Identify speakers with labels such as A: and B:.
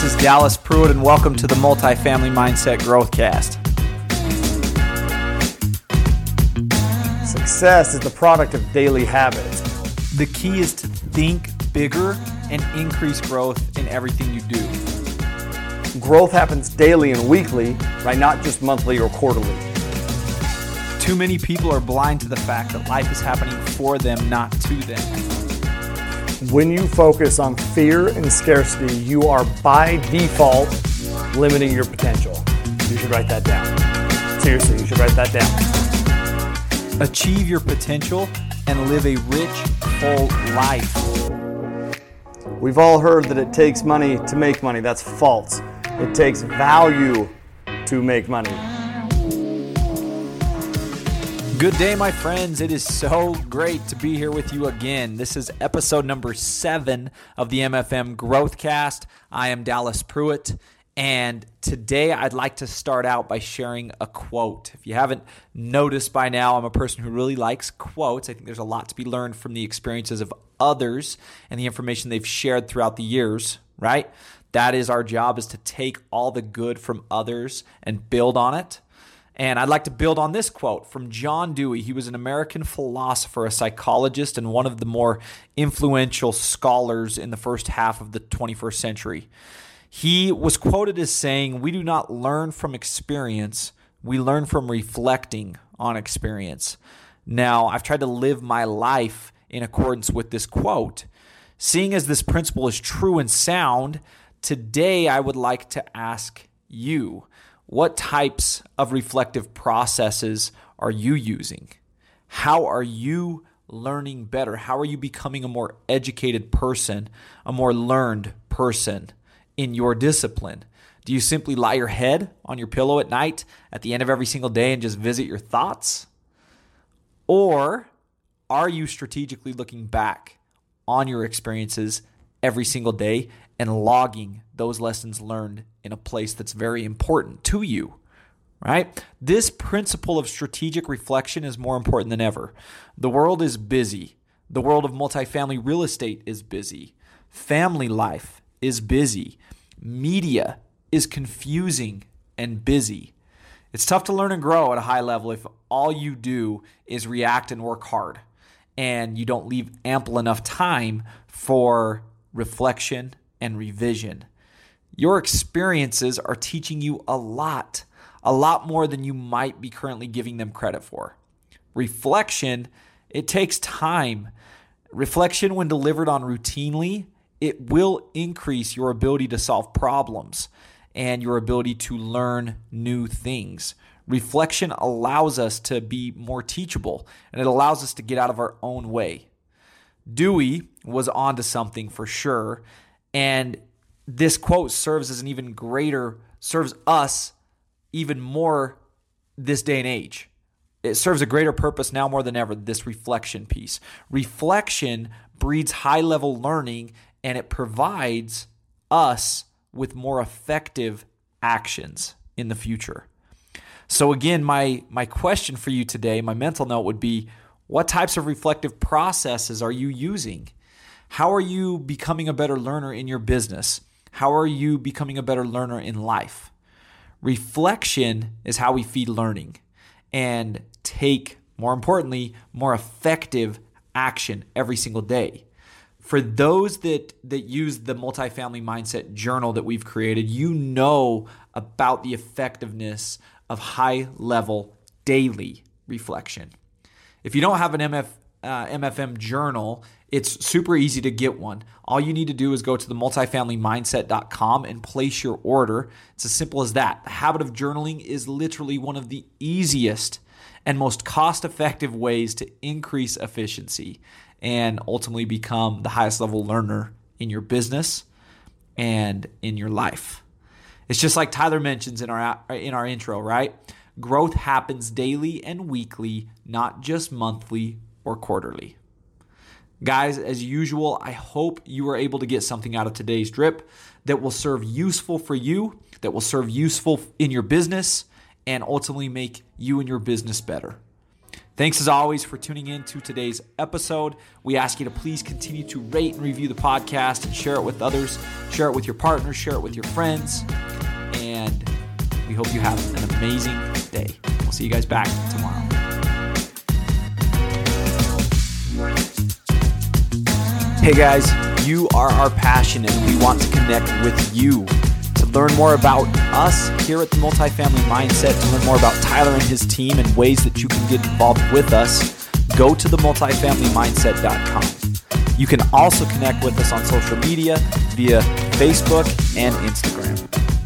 A: This is Dallas Pruitt, and welcome to the Multifamily Mindset Growthcast.
B: Success is the product of daily habits.
A: The key is to think bigger and increase growth in everything you do.
B: Growth happens daily and weekly, right? Not just monthly or quarterly.
A: Too many people are blind to the fact that life is happening for them, not to them.
B: When you focus on fear and scarcity, you are by default limiting your potential. You should write that down. Seriously, you should write that down.
A: Achieve your potential and live a rich, full life.
B: We've all heard that it takes money to make money. That's false. It takes value to make money.
A: Good day, my friends. It is so great to be here with you again. This is episode number seven of the MFM Growthcast. I am Dallas Pruitt, and today I'd like to start out by sharing a quote. If you haven't noticed by now, I'm a person who really likes quotes. I think there's a lot to be learned from the experiences of others and the information they've shared throughout the years, right? That is our job is to take all the good from others and build on it. And I'd like to build on this quote from John Dewey. He was an American philosopher, a psychologist, and one of the more influential scholars in the first half of the 21st century. He was quoted as saying, We do not learn from experience, we learn from reflecting on experience. Now, I've tried to live my life in accordance with this quote. Seeing as this principle is true and sound, today I would like to ask you what types of reflective processes are you using? How are you learning better? How are you becoming a more educated person, a more learned person in your discipline? Do you simply lie your head on your pillow at night at the end of every single day and just visit your thoughts? Or are you strategically looking back on your experiences every single day and logging those lessons learned in a place that's very important to you, right? This principle of strategic reflection is more important than ever. The world is busy. The world of multifamily real estate is busy. Family life is busy. Media is confusing and busy. It's tough to learn and grow at a high level if all you do is react and work hard and you don't leave ample enough time for reflection and revision. Your experiences are teaching you a lot, a lot more than you might be currently giving them credit for. Reflection, it takes time. Reflection, when delivered on routinely, it will increase your ability to solve problems and your ability to learn new things. Reflection allows us to be more teachable and it allows us to get out of our own way. Dewey was onto something for sure. And this quote serves as an even greater, serves us even more this day and age. It serves a greater purpose now more than ever, this reflection piece. Reflection breeds high level learning and it provides us with more effective actions in the future. So again, my my question for you today, my mental note would be what types of reflective processes are you using? How are you becoming a better learner in your business? How are you becoming a better learner in life? Reflection is how we feed learning and take, more importantly, more effective action every single day. For those that that use the multifamily mindset journal that we've created, you know about the effectiveness of high level daily reflection. If you don't have an MF, uh, MFM journal, it's super easy to get one. All you need to do is go to the multifamilymindset.com and place your order. It's as simple as that. The habit of journaling is literally one of the easiest and most cost effective ways to increase efficiency and ultimately become the highest level learner in your business and in your life. It's just like Tyler mentions in our in our intro, right? Growth happens daily and weekly, not just monthly or quarterly. Guys, as usual, I hope you were able to get something out of today's drip that will serve useful for you, that will serve useful in your business, and ultimately make you and your business better. Thanks as always for tuning in to today's episode. We ask you to please continue to rate and review the podcast and share it with others, share it with your partners, share it with your friends. And we hope you have an amazing day. We'll see you guys back tomorrow. Hey guys, you are our passion and we want to connect with you. To learn more about us here at the Multifamily Mindset, to learn more about Tyler and his team and ways that you can get involved with us, go to the multifamilymindset.com. You can also connect with us on social media via Facebook and Instagram.